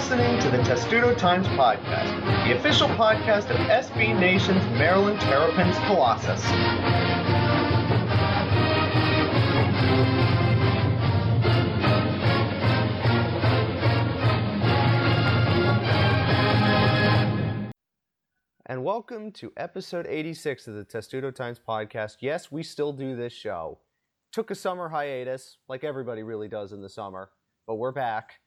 listening to the Testudo Times Podcast, the official podcast of SB Nation's Maryland Terrapins Colossus. And welcome to episode 86 of the Testudo Times Podcast. Yes, we still do this show. Took a summer hiatus, like everybody really does in the summer, but we're back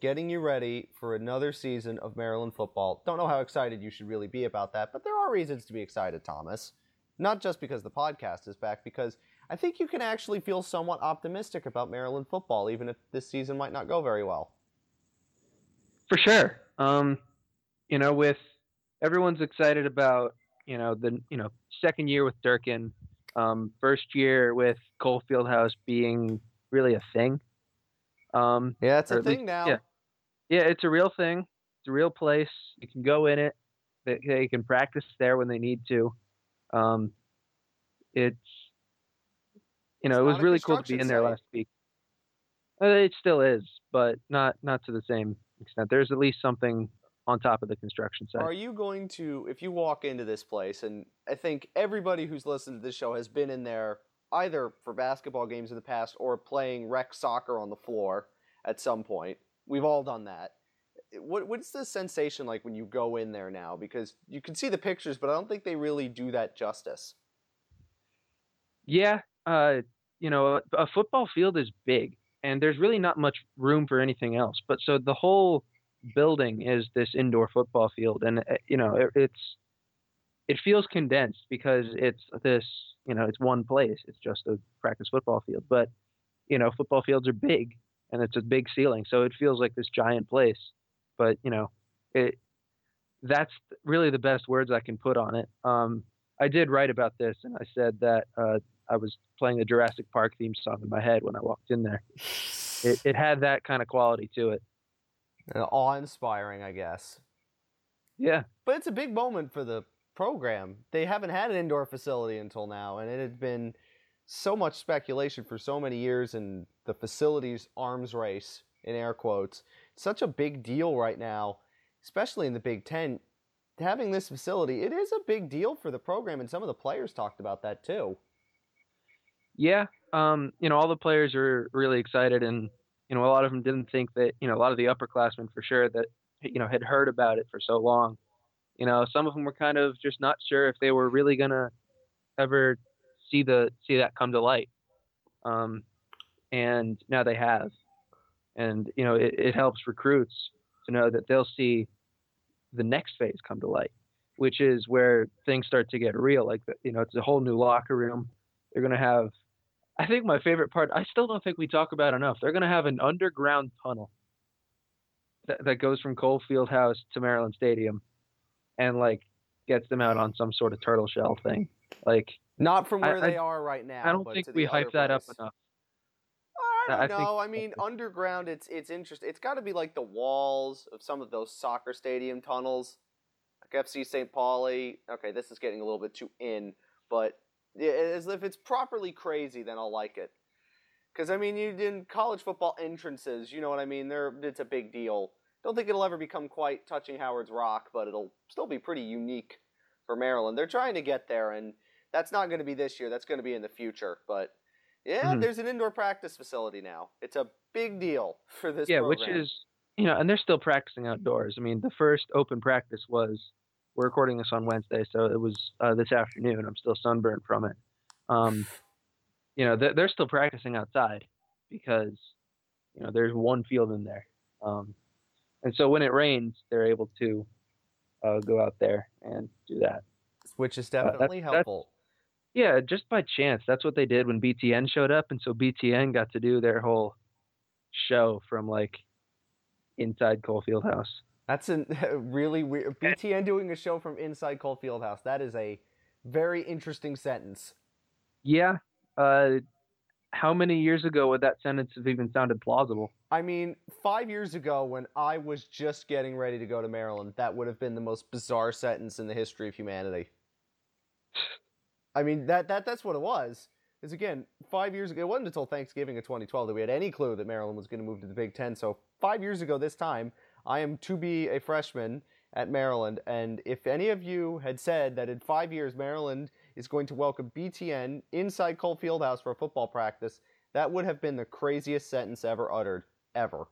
getting you ready for another season of Maryland football. Don't know how excited you should really be about that, but there are reasons to be excited, Thomas. Not just because the podcast is back, because I think you can actually feel somewhat optimistic about Maryland football, even if this season might not go very well. For sure. Um, you know, with everyone's excited about, you know, the you know second year with Durkin, um, first year with Cole Fieldhouse being really a thing. Um, yeah, it's a thing least, now. Yeah, yeah, it's a real thing. It's a real place. You can go in it. They, they can practice there when they need to. Um, it's you know it's it was really cool to be in there site. last week. Uh, it still is, but not not to the same extent. There's at least something on top of the construction site. Are you going to, if you walk into this place, and I think everybody who's listened to this show has been in there either for basketball games in the past or playing rec soccer on the floor at some point. We've all done that. What, what's the sensation like when you go in there now? Because you can see the pictures, but I don't think they really do that justice. Yeah, uh, you know, a, football field is big, and there's really not much room for anything else. But so the whole building is this indoor football field, and uh, you know, it, it's it feels condensed because it's this you know it's one place. It's just a practice football field, but you know, football fields are big, and it's a big ceiling, so it feels like this giant place. But you know, it that's really the best words I can put on it. Um, I did write about this, and I said that uh, I was playing the Jurassic Park theme song in my head when I walked in there. It, it had that kind of quality to it. Uh, awe-inspiring, I guess. Yeah, but it's a big moment for the program. They haven't had an indoor facility until now, and it had been so much speculation for so many years in the facilities arms race in air quotes. such a big deal right now, especially in the Big Ten. Having this facility, it is a big deal for the program, and some of the players talked about that too. Yeah, um, you know, all the players are really excited, and you know, a lot of them didn't think that, you know, a lot of the upperclassmen for sure that, you know, had heard about it for so long. You know, some of them were kind of just not sure if they were really gonna ever see the see that come to light. Um, and now they have, and you know it, it helps recruits to know that they'll see the next phase come to light, which is where things start to get real. Like you know, it's a whole new locker room. They're gonna have. I think my favorite part. I still don't think we talk about enough. They're gonna have an underground tunnel that, that goes from Cole Fieldhouse to Maryland Stadium, and like gets them out on some sort of turtle shell thing. Like not from where I, they are right now. I don't think we hype that up enough. I don't I know. I mean, underground, it's it's interesting. It's got to be like the walls of some of those soccer stadium tunnels, like FC St. Pauli. Okay, this is getting a little bit too in, but as if it's properly crazy, then I'll like it. Because I mean, you in college football entrances, you know what I mean. They're it's a big deal. Don't think it'll ever become quite touching Howard's Rock, but it'll still be pretty unique for Maryland. They're trying to get there, and that's not going to be this year. That's going to be in the future. But yeah, mm-hmm. there's an indoor practice facility now. It's a big deal for this. Yeah, program. which is you know, and they're still practicing outdoors. I mean, the first open practice was we're recording this on Wednesday, so it was uh, this afternoon. I'm still sunburned from it. Um, you know, they're, they're still practicing outside because you know there's one field in there, um, and so when it rains, they're able to uh, go out there and do that, which is definitely uh, that's, helpful. Yeah, just by chance. That's what they did when BTN showed up, and so BTN got to do their whole show from like inside Cole Fieldhouse. That's a really weird. BTN doing a show from inside Cole Fieldhouse. That is a very interesting sentence. Yeah. Uh, how many years ago would that sentence have even sounded plausible? I mean, five years ago, when I was just getting ready to go to Maryland, that would have been the most bizarre sentence in the history of humanity. I mean that that that's what it was. Is again five years ago. It wasn't until Thanksgiving of 2012 that we had any clue that Maryland was going to move to the Big Ten. So five years ago this time, I am to be a freshman at Maryland, and if any of you had said that in five years Maryland is going to welcome BTN inside Cole Fieldhouse for a football practice, that would have been the craziest sentence ever uttered, ever.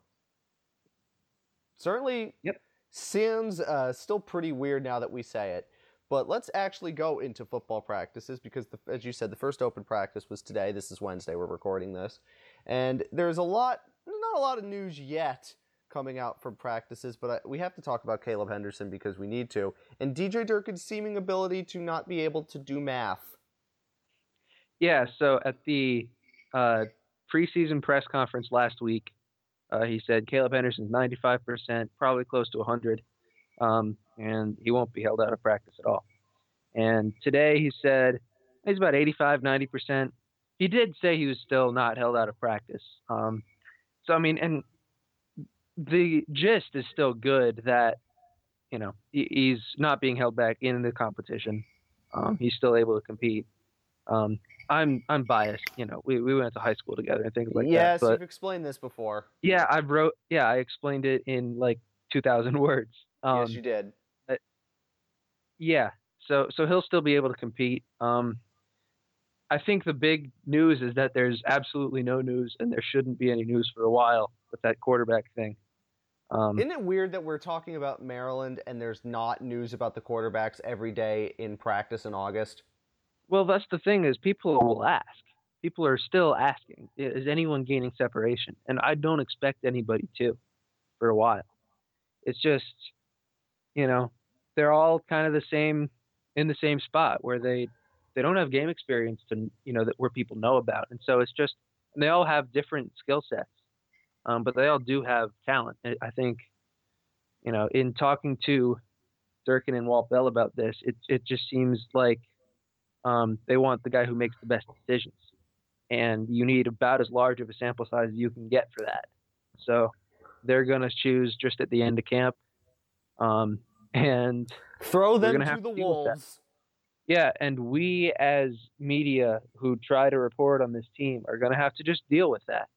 Certainly, yep. sounds uh, still pretty weird now that we say it. But let's actually go into football practices because, the, as you said, the first open practice was today. This is Wednesday. We're recording this, and there's a lot, not a lot of news yet coming out from practices, but I, we have to talk about Caleb Henderson because we need to, and DJ Durkin's seeming ability to not be able to do math. Yeah. So at the uh, preseason press conference last week, uh, he said Caleb Henderson's 95%, probably close to 100 um, and he won't be held out of practice at all. And today he said he's about 85, 90%. He did say he was still not held out of practice. Um, so, I mean, and the gist is still good that, you know, he's not being held back in the competition. Um, he's still able to compete. Um, I'm I'm biased, you know. We, we went to high school together and things like yes, that. Yes, you've explained this before. Yeah, I wrote. Yeah, I explained it in like 2,000 words. Um, yes, you did. Uh, yeah, so so he'll still be able to compete. Um, I think the big news is that there's absolutely no news, and there shouldn't be any news for a while with that quarterback thing. Um, Isn't it weird that we're talking about Maryland and there's not news about the quarterbacks every day in practice in August? Well, that's the thing is people will ask. People are still asking, is anyone gaining separation? And I don't expect anybody to for a while. It's just you know, they're all kind of the same in the same spot where they they don't have game experience to you know that where people know about, and so it's just they all have different skill sets, um, but they all do have talent. I think, you know, in talking to Durkin and Walt Bell about this, it it just seems like um, they want the guy who makes the best decisions, and you need about as large of a sample size as you can get for that. So they're going to choose just at the end of camp um, and throw them to the wolves. Yeah, and we as media who try to report on this team are going to have to just deal with that.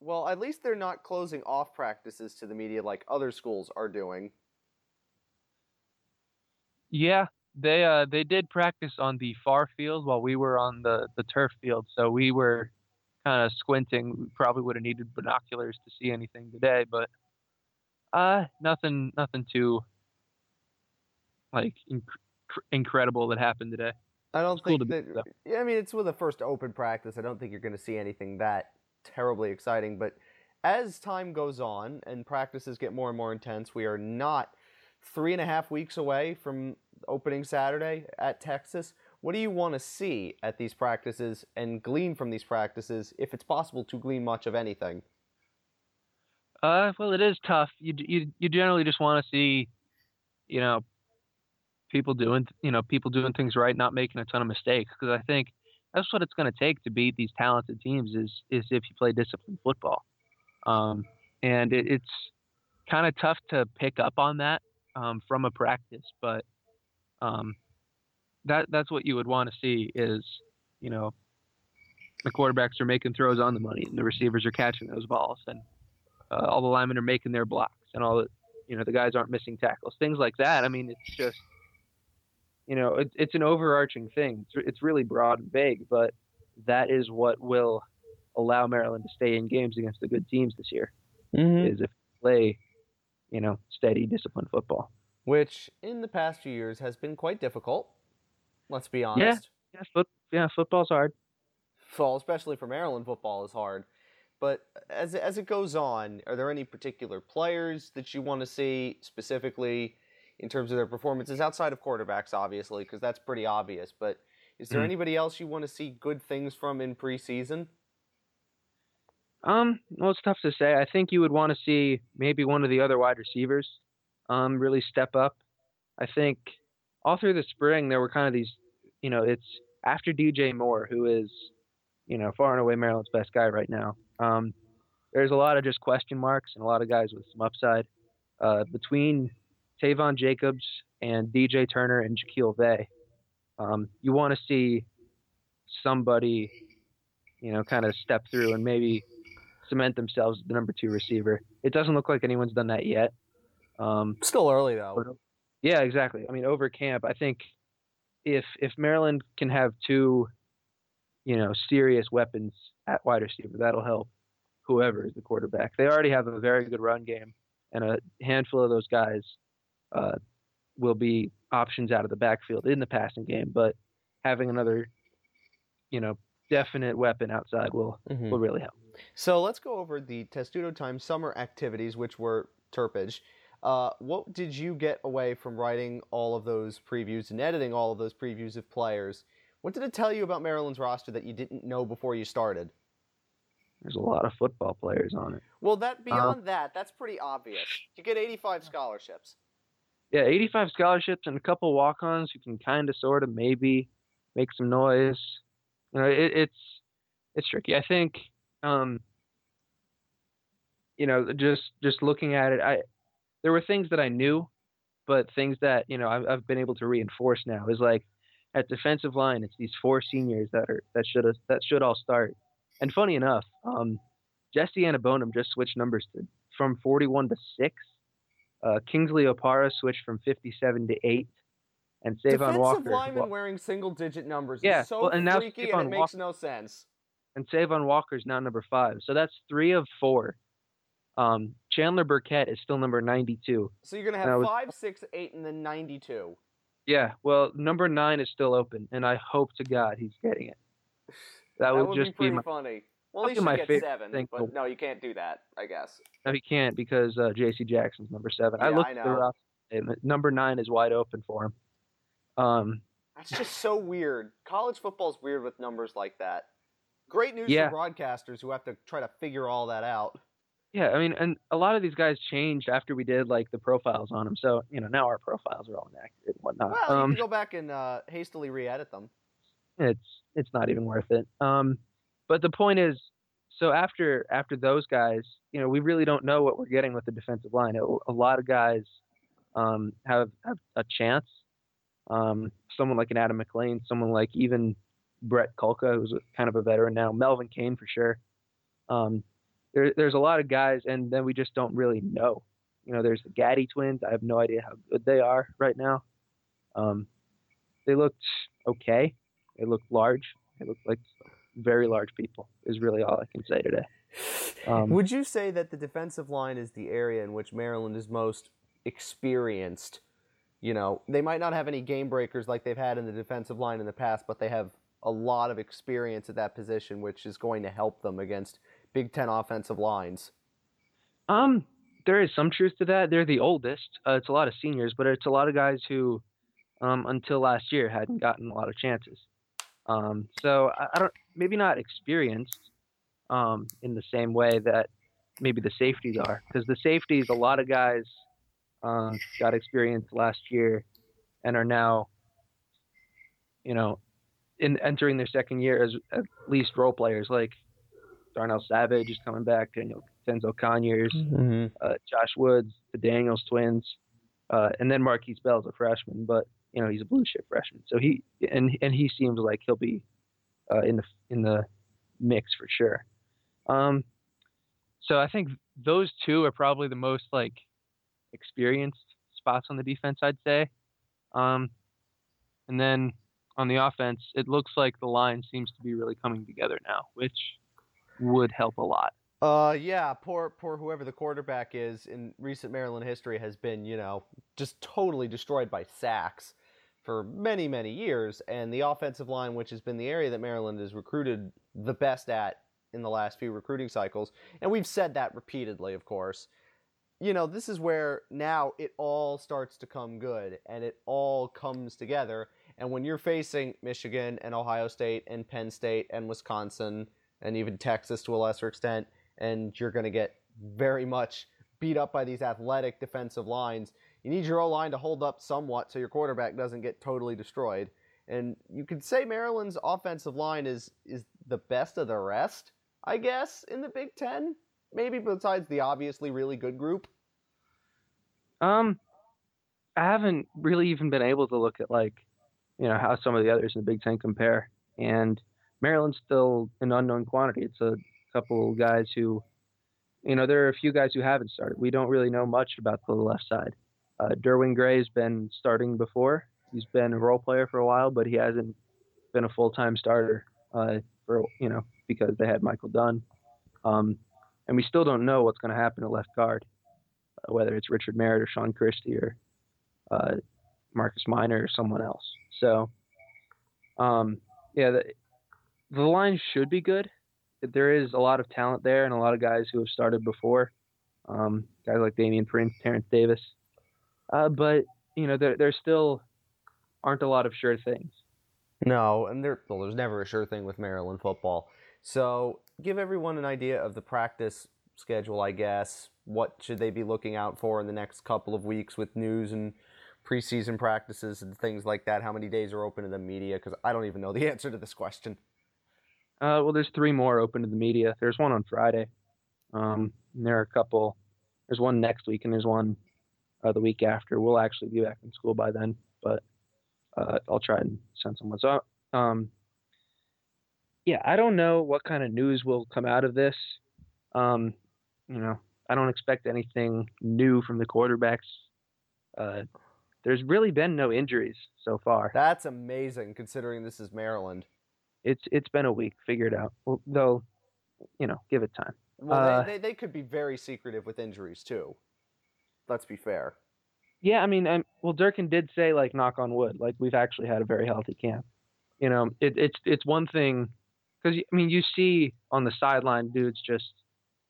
Well, at least they're not closing off practices to the media like other schools are doing. Yeah, they uh they did practice on the far field while we were on the the turf field, so we were kind of squinting. We probably would have needed binoculars to see anything today, but uh, nothing, nothing too like inc- incredible that happened today. I don't think cool that. Yeah, I mean, it's with the first open practice. I don't think you're going to see anything that terribly exciting. But as time goes on and practices get more and more intense, we are not three and a half weeks away from opening Saturday at Texas. What do you want to see at these practices and glean from these practices, if it's possible to glean much of anything? Uh, well, it is tough. You you you generally just want to see, you know, people doing you know people doing things right, not making a ton of mistakes. Because I think that's what it's going to take to beat these talented teams is is if you play disciplined football. Um, and it, it's kind of tough to pick up on that um, from a practice, but um, that that's what you would want to see is you know the quarterbacks are making throws on the money and the receivers are catching those balls and uh, all the linemen are making their blocks and all the you know the guys aren't missing tackles things like that. I mean it's just you know it, it's an overarching thing. It's, it's really broad and vague but that is what will allow maryland to stay in games against the good teams this year mm-hmm. is if play you know steady disciplined football. Which in the past few years has been quite difficult let's be honest. Yeah yeah, foot, yeah football's hard. Well especially for maryland football is hard but as as it goes on, are there any particular players that you want to see specifically in terms of their performances outside of quarterbacks, obviously, because that's pretty obvious. But is there mm. anybody else you want to see good things from in preseason? Um, well, it's tough to say. I think you would want to see maybe one of the other wide receivers um, really step up. I think all through the spring there were kind of these, you know, it's after DJ Moore, who is, you know, far and away Maryland's best guy right now. Um, there's a lot of just question marks and a lot of guys with some upside. Uh, between Taivon Jacobs and DJ Turner and Jacquille Veii, um, you want to see somebody, you know, kind of step through and maybe cement themselves as the number two receiver. It doesn't look like anyone's done that yet. Um, Still early though. Yeah, exactly. I mean, over camp, I think if if Maryland can have two, you know, serious weapons at wide receiver, that'll help whoever is the quarterback. They already have a very good run game, and a handful of those guys uh, will be options out of the backfield in the passing game. But having another, you know, definite weapon outside will mm-hmm. will really help. So let's go over the Testudo Time summer activities, which were Turpage. Uh, what did you get away from writing all of those previews and editing all of those previews of players? What did it tell you about Maryland's roster that you didn't know before you started? There's a lot of football players on it. Well, that beyond uh, that, that's pretty obvious. You get 85 scholarships. Yeah, 85 scholarships and a couple walk-ons who can kind of, sort of, maybe make some noise. You know, it, it's it's tricky. I think, um, you know, just just looking at it, I there were things that I knew, but things that you know I've, I've been able to reinforce now is like at defensive line, it's these four seniors that are that should that should all start. And funny enough, um, Jesse Aniebonam just switched numbers to, from 41 to six. Uh, Kingsley Opara switched from 57 to eight. And Cavon Defensive Walker. Defensive linemen well, wearing single digit numbers. Yeah, so well, and now freaky and it makes Walker, no sense. And Cavon Walker's now number five. So that's three of four um, Chandler Burkett is still number 92. So you're going to have was, five, six, eight, and then 92. Yeah, well, number nine is still open, and I hope to God he's getting it. That, that would, would, just be, be my, funny. Well, he should get seven, thing, but no, you can't do that. I guess. No, he can't because uh, J.C. Jackson's number seven. Yeah, I looked I at the roster. Number nine is wide open for him. Um, That's just so weird. College football's weird with numbers like that. Great news yeah. for broadcasters who have to try to figure all that out. Yeah, I mean, and a lot of these guys changed after we did like the profiles on them. So you know now our profiles are all inaccurate and whatnot. Well, um, you can go back and uh, hastily re-edit them. It's it's not even worth it. Um, but the point is, so after after those guys, you know, we really don't know what we're getting with the defensive line. A, a lot of guys um, have have a chance. Um, someone like an Adam McLean, someone like even Brett Kulka, who's kind of a veteran now, Melvin Kane for sure. Um, there, there's a lot of guys, and then we just don't really know. You know, there's the Gaddy twins. I have no idea how good they are right now. Um, they looked okay. They looked large. They looked like very large people. Is really all I can say today. Um, Would you say that the defensive line is the area in which Maryland is most experienced? You know, they might not have any game breakers like they've had in the defensive line in the past, but they have a lot of experience at that position, which is going to help them against Big Ten offensive lines? Um, there is some truth to that. They're the oldest. Uh, it's a lot of seniors, but it's a lot of guys who, um, until last year, hadn't gotten a lot of chances. Um, so I, I don't, maybe not experienced, um, in the same way that maybe the safeties are, because the safeties, a lot of guys, uh, got experience last year, and are now, you know, in entering their second year as at least role players. Like Darnell Savage is coming back, Daniel Denzel Conyers, mm-hmm. uh, Josh Woods, the Daniels twins, uh, and then Markquese Bell's a freshman, but you know he's a blue chip freshman, so he and and he seems like he'll be uh, in the in the mix for sure. Um, so I think those two are probably the most like experienced spots on the defense, I'd say. Um, and then on the offense, it looks like the line seems to be really coming together now, which would help a lot. Uh, yeah, poor, poor whoever the quarterback is in recent Maryland history has been, you know, just totally destroyed by sacks for many, many years. And the offensive line, which has been the area that Maryland has recruited the best at in the last few recruiting cycles, and we've said that repeatedly, of course. You know, this is where now it all starts to come good and it all comes together. And when you're facing Michigan and Ohio State and Penn State and Wisconsin and even Texas to a lesser extent, and you're going to get very much beat up by these athletic defensive lines. You need your O line to hold up somewhat so your quarterback doesn't get totally destroyed. And you could say Maryland's offensive line is is the best of the rest, I guess, in the Big Ten. Maybe besides the obviously really good group. Um, I haven't really even been able to look at like, you know, how some of the others in the Big Ten compare, and Maryland's still an unknown quantity. It's a couple guys who you know, there are a few guys who haven't started. We don't really know much about the left side. Uh, Derwin Gray's been starting before. He's been a role player for a while, but he hasn't been a full time starter uh, for you know because they had Michael Dunn. Um, and we still don't know what's going to happen at left guard, uh, whether it's Richard Merritt or Sean Christie or uh, Marcus Minor or someone else. So, um, yeah, the, the line should be good. There is a lot of talent there and a lot of guys who have started before. Um, guys like Damian Prince, Terrence Davis. Uh, but, you know, there, there still aren't a lot of sure things. No, and there, well, there's never a sure thing with Maryland football. So give everyone an idea of the practice schedule, I guess. What should they be looking out for in the next couple of weeks with news and preseason practices and things like that? How many days are open to the media? Because I don't even know the answer to this question. Uh, well, there's three more open to the media. There's one on Friday. Um, there are a couple. There's one next week, and there's one uh, the week after. We'll actually be back in school by then, but uh, I'll try and send someone. So, um, yeah, I don't know what kind of news will come out of this. Um, you know, I don't expect anything new from the quarterbacks. Uh, there's really been no injuries so far. That's amazing considering this is Maryland. It's it's been a week. Figure it out. Well, though, you know, give it time. Well, uh, they, they, they could be very secretive with injuries too. Let's be fair. Yeah, I mean, I'm, well, Durkin did say like knock on wood, like we've actually had a very healthy camp. You know, it, it's it's one thing because I mean, you see on the sideline dudes just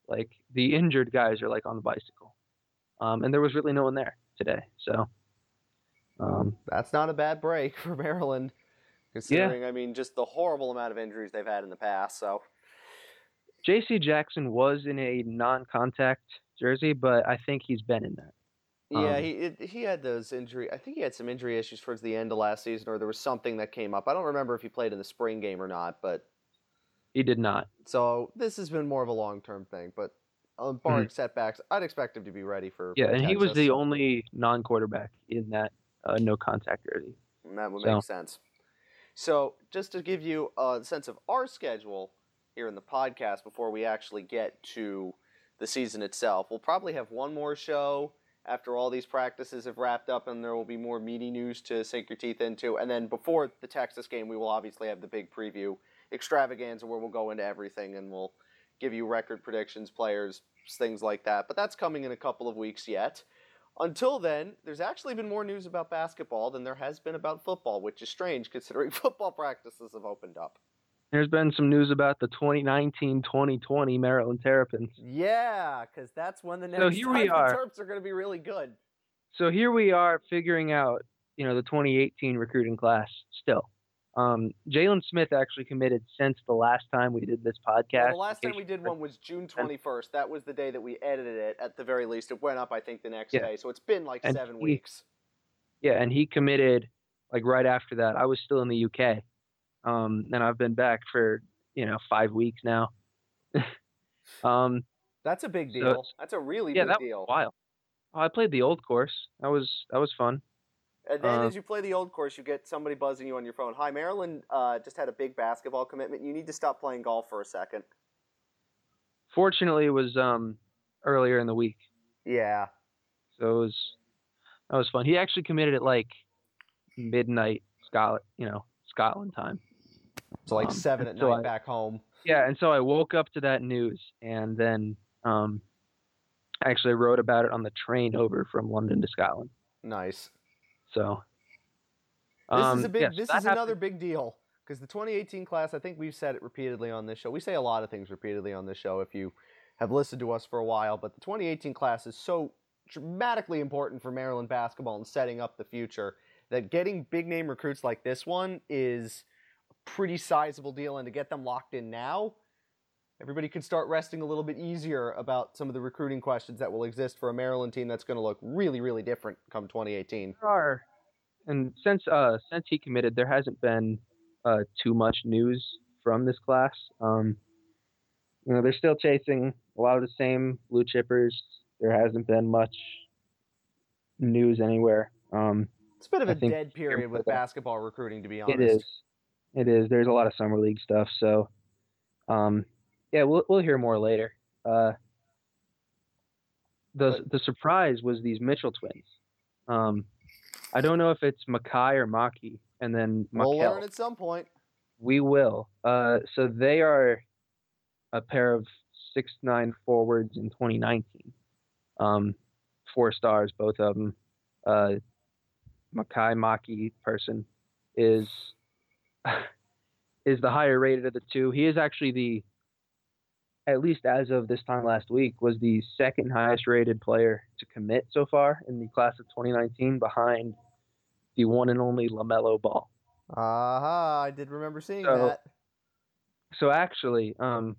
like the injured guys are like on the bicycle, um, and there was really no one there today. So um, that's not a bad break for Maryland, considering yeah. I mean just the horrible amount of injuries they've had in the past. So J.C. Jackson was in a non-contact jersey, but I think he's been in that. Yeah, um, he it, he had those injury. I think he had some injury issues towards the end of last season, or there was something that came up. I don't remember if he played in the spring game or not, but he did not. So this has been more of a long term thing, but um, barring mm-hmm. setbacks, I'd expect him to be ready for. Yeah, and he was the only non quarterback in that uh, no contact jersey. And that would so. make sense. So just to give you a sense of our schedule here in the podcast before we actually get to the season itself, we'll probably have one more show after all these practices have wrapped up and there will be more meaty news to sink your teeth into. And then before the Texas game, we will obviously have the big preview extravaganza where we'll go into everything and we'll give you record predictions, players, things like that. But that's coming in a couple of weeks yet. Until then, there's actually been more news about basketball than there has been about football, which is strange considering football practices have opened up. There's been some news about the 2019-2020 Maryland Terrapins. Yeah, because that's when the next so here we are. the Terps are going to be really good. So here we are figuring out, you know, the 2018 recruiting class still. Um, Jalen Smith actually committed since the last time we did this podcast. Well, the last time we did one was June 21st. That was the day that we edited it. At the very least, it went up, I think, the next yeah. day. So it's been like and seven he, weeks. Yeah, and he committed like right after that. I was still in the UK, um, and I've been back for you know five weeks now. um, that's a big deal. So, that's a really yeah, big that deal. Was wild. Oh, I played the old course. That was that was fun. And then uh, as you play the old course, you get somebody buzzing you on your phone. Hi, Maryland uh, just had a big basketball commitment. You need to stop playing golf for a second. Fortunately, it was um, earlier in the week. Yeah. So it was that was fun. He actually committed at like midnight Scotland, you know, Scotland time. So like um, seven at so night I, back home. Yeah, and so I woke up to that news, and then um, actually wrote about it on the train over from London to Scotland. Nice. So this um, is a big. Yes, this is another big deal because the 2018 class. I think we've said it repeatedly on this show. We say a lot of things repeatedly on this show. If you have listened to us for a while, but the 2018 class is so dramatically important for Maryland basketball and setting up the future that getting big name recruits like this one is a pretty sizable deal, and to get them locked in now everybody can start resting a little bit easier about some of the recruiting questions that will exist for a Maryland team that's going to look really, really different come 2018. There are, and since uh, since he committed, there hasn't been uh, too much news from this class. Um, you know, they're still chasing a lot of the same blue chippers. There hasn't been much news anywhere. Um, it's a bit of a dead period with basketball recruiting, to be honest. It is. It is. There's a lot of summer league stuff, so um, yeah, we'll we'll hear more later. Uh, the the surprise was these Mitchell twins. Um, I don't know if it's Makai or Maki, and then We'll learn at some point. We will. Uh, so they are a pair of six nine forwards in 2019. Um, four stars, both of them. Uh, Makai Maki person is is the higher rated of the two. He is actually the at least as of this time last week, was the second highest rated player to commit so far in the class of 2019 behind the one and only LaMelo Ball. Aha, uh-huh, I did remember seeing so, that. So actually, um,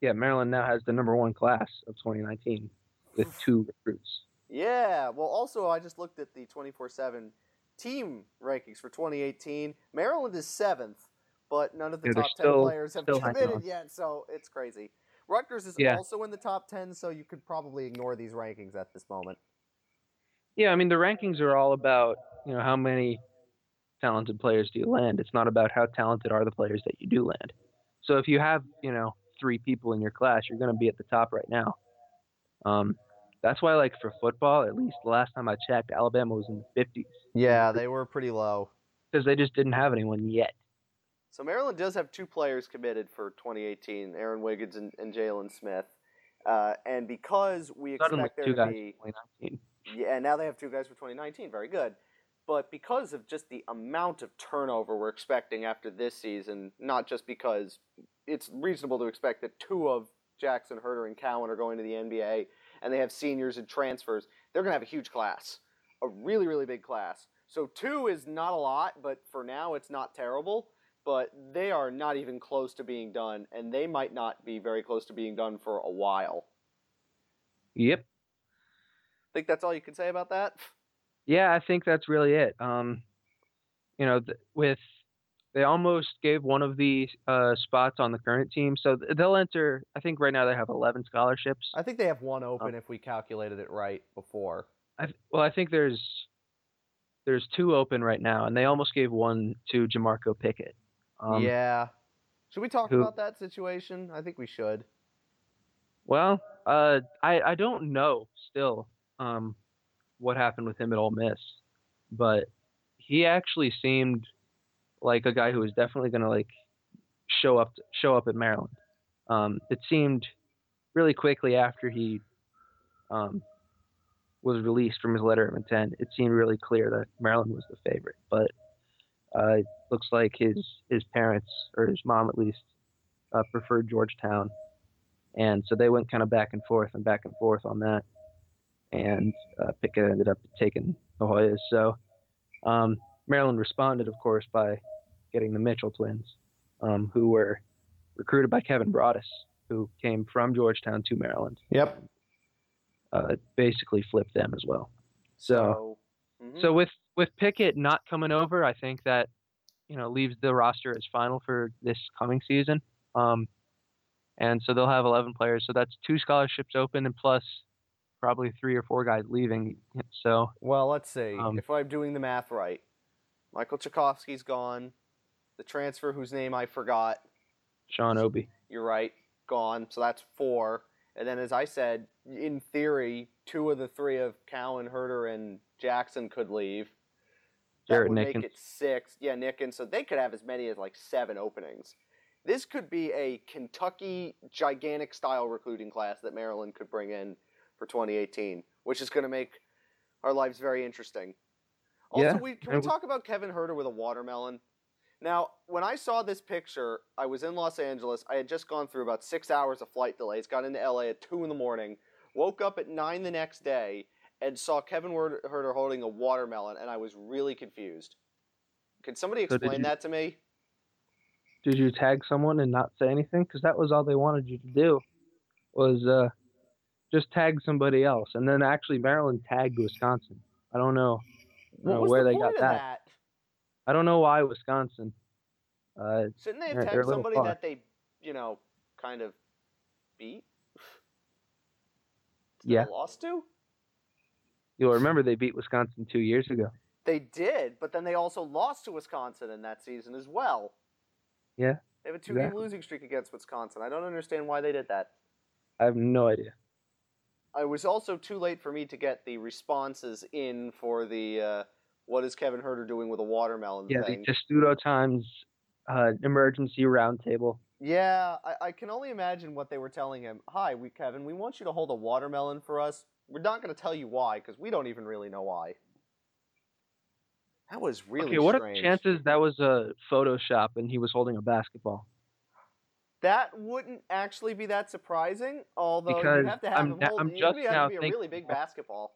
yeah, Maryland now has the number one class of 2019 with two recruits. Yeah, well, also, I just looked at the 24 7 team rankings for 2018. Maryland is seventh, but none of the yeah, top 10 still, players have committed yet, so it's crazy. Rutgers is yeah. also in the top 10, so you could probably ignore these rankings at this moment. Yeah, I mean, the rankings are all about, you know, how many talented players do you land. It's not about how talented are the players that you do land. So if you have, you know, three people in your class, you're going to be at the top right now. Um, that's why, like, for football, at least the last time I checked, Alabama was in the 50s. Yeah, they were pretty low. Because they just didn't have anyone yet. So Maryland does have two players committed for 2018, Aaron Wiggins and, and Jalen Smith. Uh, and because we expect there to be yeah, now they have two guys for 2019. Very good. But because of just the amount of turnover we're expecting after this season, not just because it's reasonable to expect that two of Jackson, Huerter, and Cowan are going to the NBA, and they have seniors and transfers, they're going to have a huge class, a really, really big class. So two is not a lot, but for now it's not terrible but they are not even close to being done, and they might not be very close to being done for a while. Yep. Think that's all you can say about that? Yeah, I think that's really it. Um, you know, th- with they almost gave one of the uh, spots on the current team, so th- they'll enter. I think right now they have 11 scholarships. I think they have one open um, if we calculated it right before. I th- well, I think there's there's two open right now, and they almost gave one to Jamorko Pickett. Um, yeah. Should we talk who, about that situation? I think we should. Well, uh, I I don't know still um, what happened with him at Ole Miss, but he actually seemed like a guy who was definitely going to like show up show up at Maryland. Um, it seemed really quickly after he um, was released from his letter of intent, it seemed really clear that Maryland was the favorite. But uh, it looks like his his parents or his mom at least uh, preferred Georgetown, and so they went kind of back and forth and back and forth on that, and uh, Pickett ended up taking the Hoyas. So um, Maryland responded, of course, by getting the Mitchell twins, um, who were recruited by Kevin Broadus, who came from Georgetown to Maryland. Yep. Uh, basically flipped them as well. So, so, mm-hmm. so with with Pickett not coming over, I think that you know leaves the roster as final for this coming season. Um, and so they'll have 11 players. So that's two scholarships open, and plus probably three or four guys leaving. So well, let's see um, if I'm doing the math right. Michal Cekovsky's gone. The transfer whose name I forgot. Sean Obi. You're right, gone. So that's four. And then, as I said, in theory, two of the three of Cowan, Huerter, and Jackson could leave. That would make it six. Yeah, Nickens. So they could have as many as like seven openings. This could be a Kentucky gigantic style recruiting class that Maryland could bring in for 2018, which is going to make our lives very interesting. Also, yeah. we, can we talk about Kevin Huerter with a watermelon? Now, when I saw this picture, I was in Los Angeles. I had just gone through about six hours of flight delays, got into LA at 2 in the morning, woke up at 9 the next day, and saw Kevin Huerter holding a watermelon, and I was really confused. Can somebody explain so you, that to me? Did you tag someone and not say anything? Because that was all they wanted you to do, was uh, just tag somebody else. And then actually, Maryland tagged Wisconsin. I don't know, uh, where the they got that. that. I don't know why Wisconsin. Uh, Shouldn't they have tagged somebody far. that they, you know, kind of beat? yeah. Lost to? You'll remember they beat Wisconsin two years ago. They did, but then they also lost to Wisconsin in that season as well. Yeah. They have a two game exactly. losing streak against Wisconsin. I don't understand why they did that. I have no idea. I was also too late for me to get the responses in for the uh, what is Kevin Huerter doing with a watermelon Yeah, thing. the Testudo Times uh, emergency roundtable. Yeah, I, I can only imagine what they were telling him. Hi, we Kevin, we want you to hold a watermelon for us. We're not going to tell you why because we don't even really know why. That was really okay, what strange. are the chances that was a Photoshop and he was holding a basketball? That wouldn't actually be that surprising, although Because you have to have I'm- him hold. I'm just have now to be a really big basketball.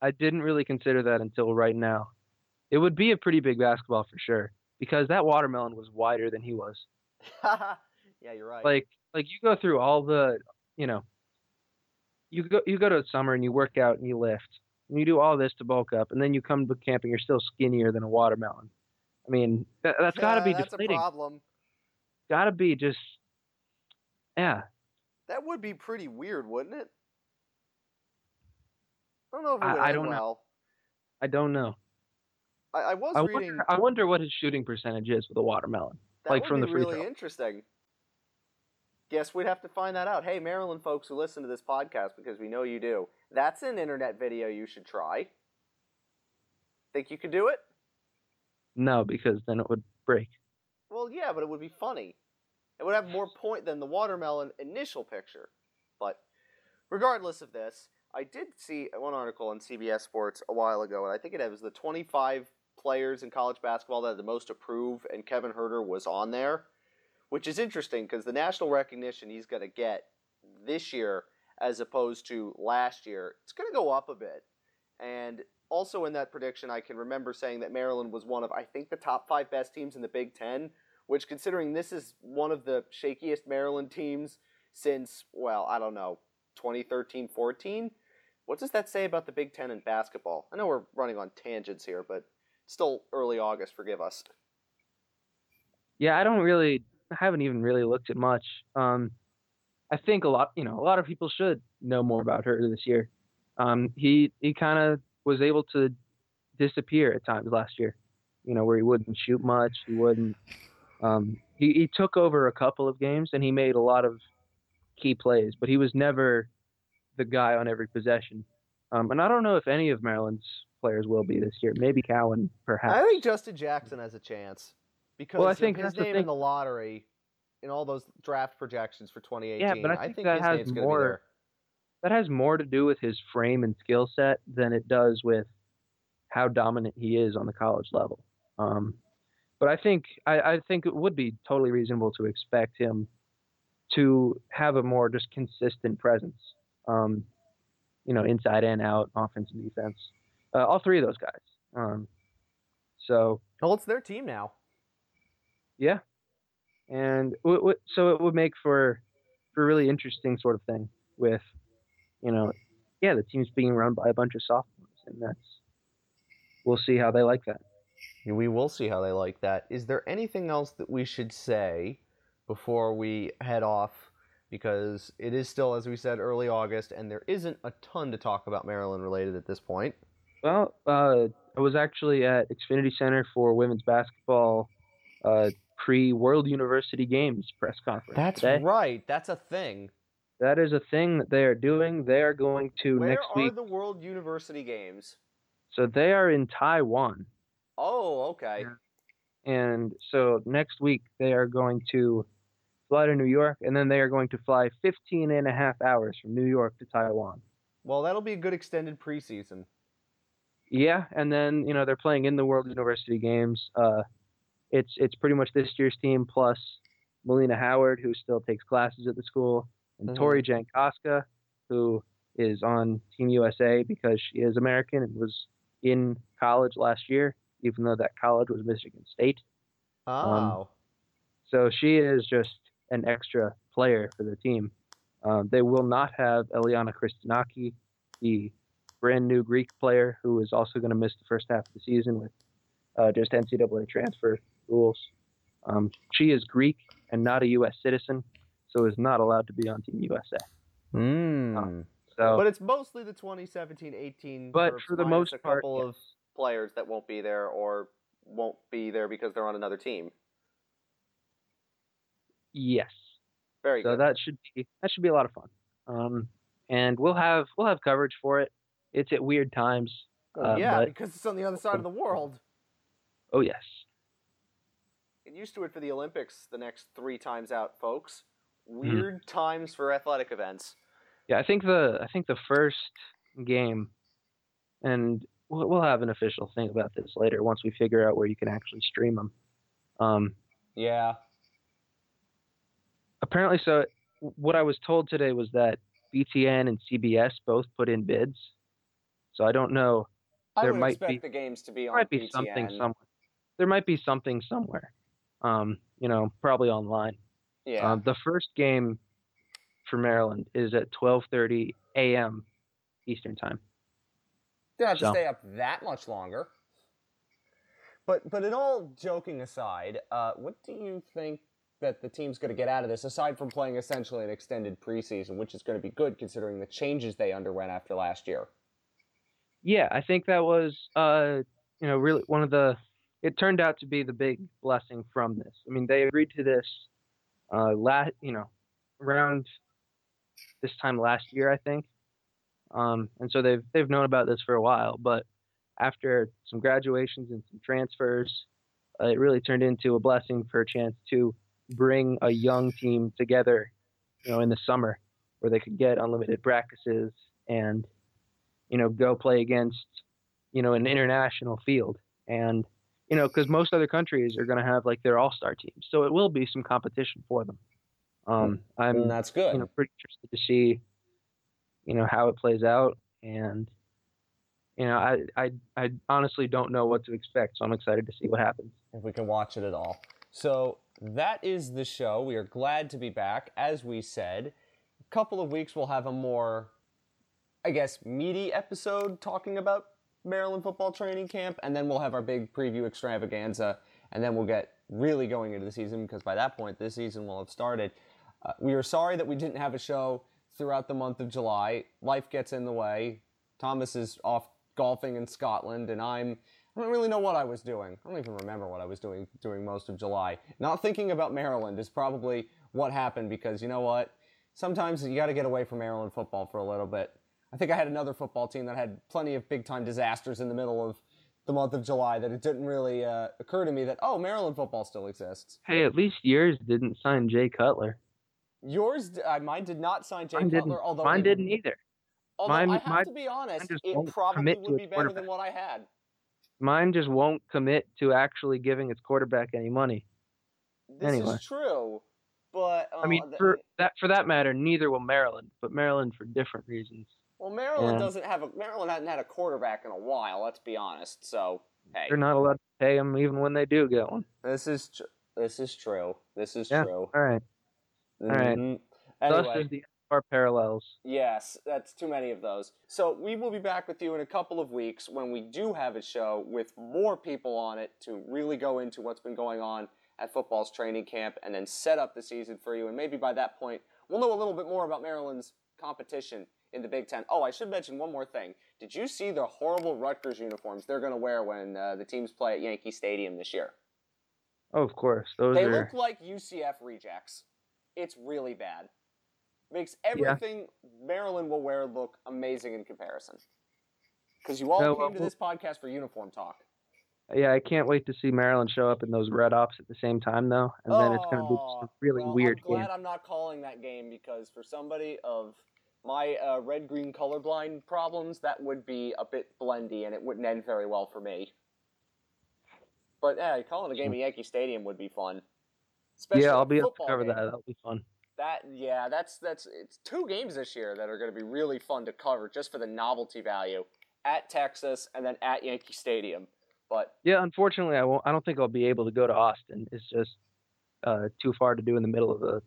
I didn't really consider that until right now. It would be a pretty big basketball for sure because that watermelon was wider than he was. yeah, you're right. Like like you go through all the, you know, you go you go to summer and you work out and you lift and you do all this to bulk up and then you come to camp and you're still skinnier than a watermelon. I mean, that, that's got to Yeah, be that's deflating. a problem. Got to be just yeah. That would be pretty weird, wouldn't it? I don't know if it I- would I end don't know. I don't know. I, I was I reading. wonder, I wonder what his shooting percentage is with a watermelon. that like would from be the free really throw. interesting. Guess we'd have to find that out. Hey, Maryland folks who listen to this podcast, because we know you do. That's an internet video you should try. Think you could do it? No, because then it would break. Well, yeah, but it would be funny. It would have more point than the watermelon initial picture. But regardless of this, I did see one article on CBS Sports a while ago, and I think it was the 25 players in college basketball that had the most approved, and Kevin Huerter was on there, which is interesting because the national recognition he's going to get this year as opposed to last year, it's going to go up a bit. And also in that prediction, I can remember saying that Maryland was one of, I think, the top five best teams in the Big Ten, which, considering this is one of the shakiest Maryland teams since, well, I don't know, 2013 14. What does that say about the Big Ten in basketball? I know we're running on tangents here, but still early August, forgive us. Yeah, I don't really, I haven't even really looked at much. Um, I think a lot, you know, a lot of people should know more about her this year. Um, he he kind of was able to disappear at times last year, you know, where he wouldn't shoot much. He wouldn't. Um, he he took over a couple of games and he made a lot of key plays, but he was never the guy on every possession. Um, and I don't know if any of Maryland's players will be this year. Maybe Cowan, perhaps. I think Justin Jackson has a chance because Well, I think his that's the name thing. in the lottery in all those draft projections for 2018. Yeah, but I think that his has name's gonna be more- that has more to do with his frame and skill set than it does with how dominant he is on the college level. Um, but I think I, I think it would be totally reasonable to expect him to have a more just consistent presence. Um, you know, inside and out, offense and defense. Uh, all three of those guys. Um, so Well, it's their team now. Yeah, and w- w- so it would make for for a really interesting sort of thing with, you know, yeah, the team's being run by a bunch of sophomores, and that's we'll see how they like that. We will see how they like that. Is there anything else that we should say before we head off? Because it is still, as we said, early August, and there isn't a ton to talk about Maryland related at this point. Well, uh, I was actually at Xfinity Center for women's basketball uh, pre World University Games press conference. That's today. right. That's a thing. That is a thing that they are doing. They are going to Where next are week. the World University Games? So they are in Taiwan. Oh, okay. And so next week they are going to fly to New York and then they are going to fly 15 and a half hours from New York to Taiwan. Well, that'll be a good extended preseason. Yeah, and then, you know, they're playing in the World University Games. Uh it's it's pretty much this year's team plus Melina Howard who still takes classes at the school and Mhm. Tori Jankoska who is on Team USA because she is American and was in college last year even though that college was Michigan State. Oh. So she is just an extra player for the team. Um, they will not have Eleanna Christinaki, the brand new Greek player who is also going to miss the first half of the season with uh, just NCAA transfer rules. Um, she is Greek and not a U.S. citizen, so is not allowed to be on Team USA. Hmm. So, But it's mostly the 2017-18. but for the most a part, couple yes. of players that won't be there or won't be there because they're on another team. yes. Very So good. that should be that should be a lot of fun. Um, and we'll have we'll have coverage for it. It's at weird times. Uh, yeah, but, because it's on the other side of the world. Oh yes. Get used to it for the Olympics the next three times out, folks. Mm-hmm. Weird mm-hmm. times for athletic events. Yeah, I think the I think the first game, and we'll, we'll have an official thing about this later once we figure out where you can actually stream them. Um, yeah. Apparently, so what I was told today was that BTN and CBS both put in bids. So I don't know. I there might expect be, the games to be on might be BTN. something somewhere. There might be something somewhere. Um, you know, probably online. Yeah. Uh, the first game for Maryland is at 12:30 a.m. Eastern time. They have so. to stay up that much longer. But but in all joking aside, uh, what do you think that the team's going to get out of this, aside from playing essentially an extended preseason, which is going to be good considering the changes they underwent after last year? Yeah, I think that was, uh, you know, really one of the. It turned out to be the big blessing from this. I mean, they agreed to this, uh, last, you know, around this time last year, I think, um, and so they've they've known about this for a while. But after some graduations and some transfers, uh, it really turned into a blessing for a chance to bring a young team together, you know, in the summer where they could get unlimited practices and, you know, go play against, you know, an international field. And, you know, because most other countries are going to have like their all star teams. So it will be some competition for them. Um, I'm and that's good. You know, pretty interested to see, you know, how it plays out. And, you know, I, I, I honestly don't know what to expect. So I'm excited to see what happens. If we can watch it at all. So that is the show. We are glad to be back. As we said, a couple of weeks we'll have a more, I guess, meaty episode talking about Maryland football training camp, and then we'll have our big preview extravaganza, and then we'll get really going into the season because by that point this season will have started. Uh, we are sorry that we didn't have a show throughout the month of July. Life gets in the way. Thomas is off golfing in Scotland, and I'm I don't really know what I was doing. I don't even remember what I was doing during most of July. Not thinking about Maryland is probably what happened because you know what? Sometimes you got to get away from Maryland football for a little bit. I think I had another football team that had plenty of big time disasters in the middle of the month of July that it didn't really uh, occur to me that oh Maryland football still exists. Hey, at least yours didn't sign Jay Cutler. Yours, uh, mine did not sign Jay mine Cutler. Although mine didn't either. Although mine, I have to be honest, it probably would be better than what I had. Mine just won't commit to actually giving its quarterback any money. This anyway. is true, but uh, I mean, for that for that matter, neither will Maryland, but Maryland for different reasons. Well, Maryland doesn't have a Maryland hasn't had a quarterback in a while. Let's be honest. So hey, they're not allowed to pay them even when they do get one. This is tr- this is true. This is yeah. true. All right. All right. mm-hmm. Anyway. The our parallels. Yes, that's too many of those. So we will be back with you in a couple of weeks when we do have a show with more people on it to really go into what's been going on at football's training camp and then set up the season for you. And maybe by that point, we'll know a little bit more about Maryland's competition in the Big Ten. Oh, I should mention one more thing. Did you see the horrible Rutgers uniforms they're going to wear when uh, the teams play at Yankee Stadium this year? Oh, of course. Those they are... look like UCF rejects. It's really bad. Makes everything yeah. Maryland will wear look amazing in comparison. Because you all no, came to this podcast for uniform talk. Yeah, I can't wait to see Maryland show up in those red ops at the same time, though, and then it's going to be a really well, weird I'm glad game. I'm not calling that game because for somebody of my uh, red green colorblind problems, that would be a bit blendy and it wouldn't end very well for me. But yeah, calling a game at Yankee Stadium would be fun. Especially yeah, I'll be able to cover game. that. That'll be fun. That yeah, that's that's it's two games this year that are going to be really fun to cover just for the novelty value at Texas and then at Yankee Stadium. But yeah, unfortunately, I won't. I don't think I'll be able to go to Austin. It's just uh, too far to do in the middle of the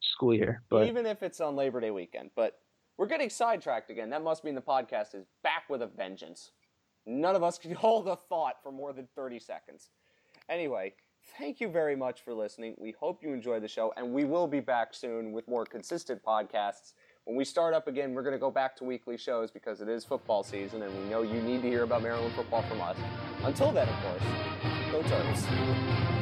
school year. But even if it's on Labor Day weekend, but we're getting sidetracked again. That must mean the podcast is back with a vengeance. None of us can hold a thought for more than thirty seconds. Anyway, thank you very much for listening. We hope you enjoy the show, and we will be back soon with more consistent podcasts. When we start up again, we're going to go back to weekly shows because it is football season, and we know you need to hear about Maryland football from us. Until then, of course, go Terps.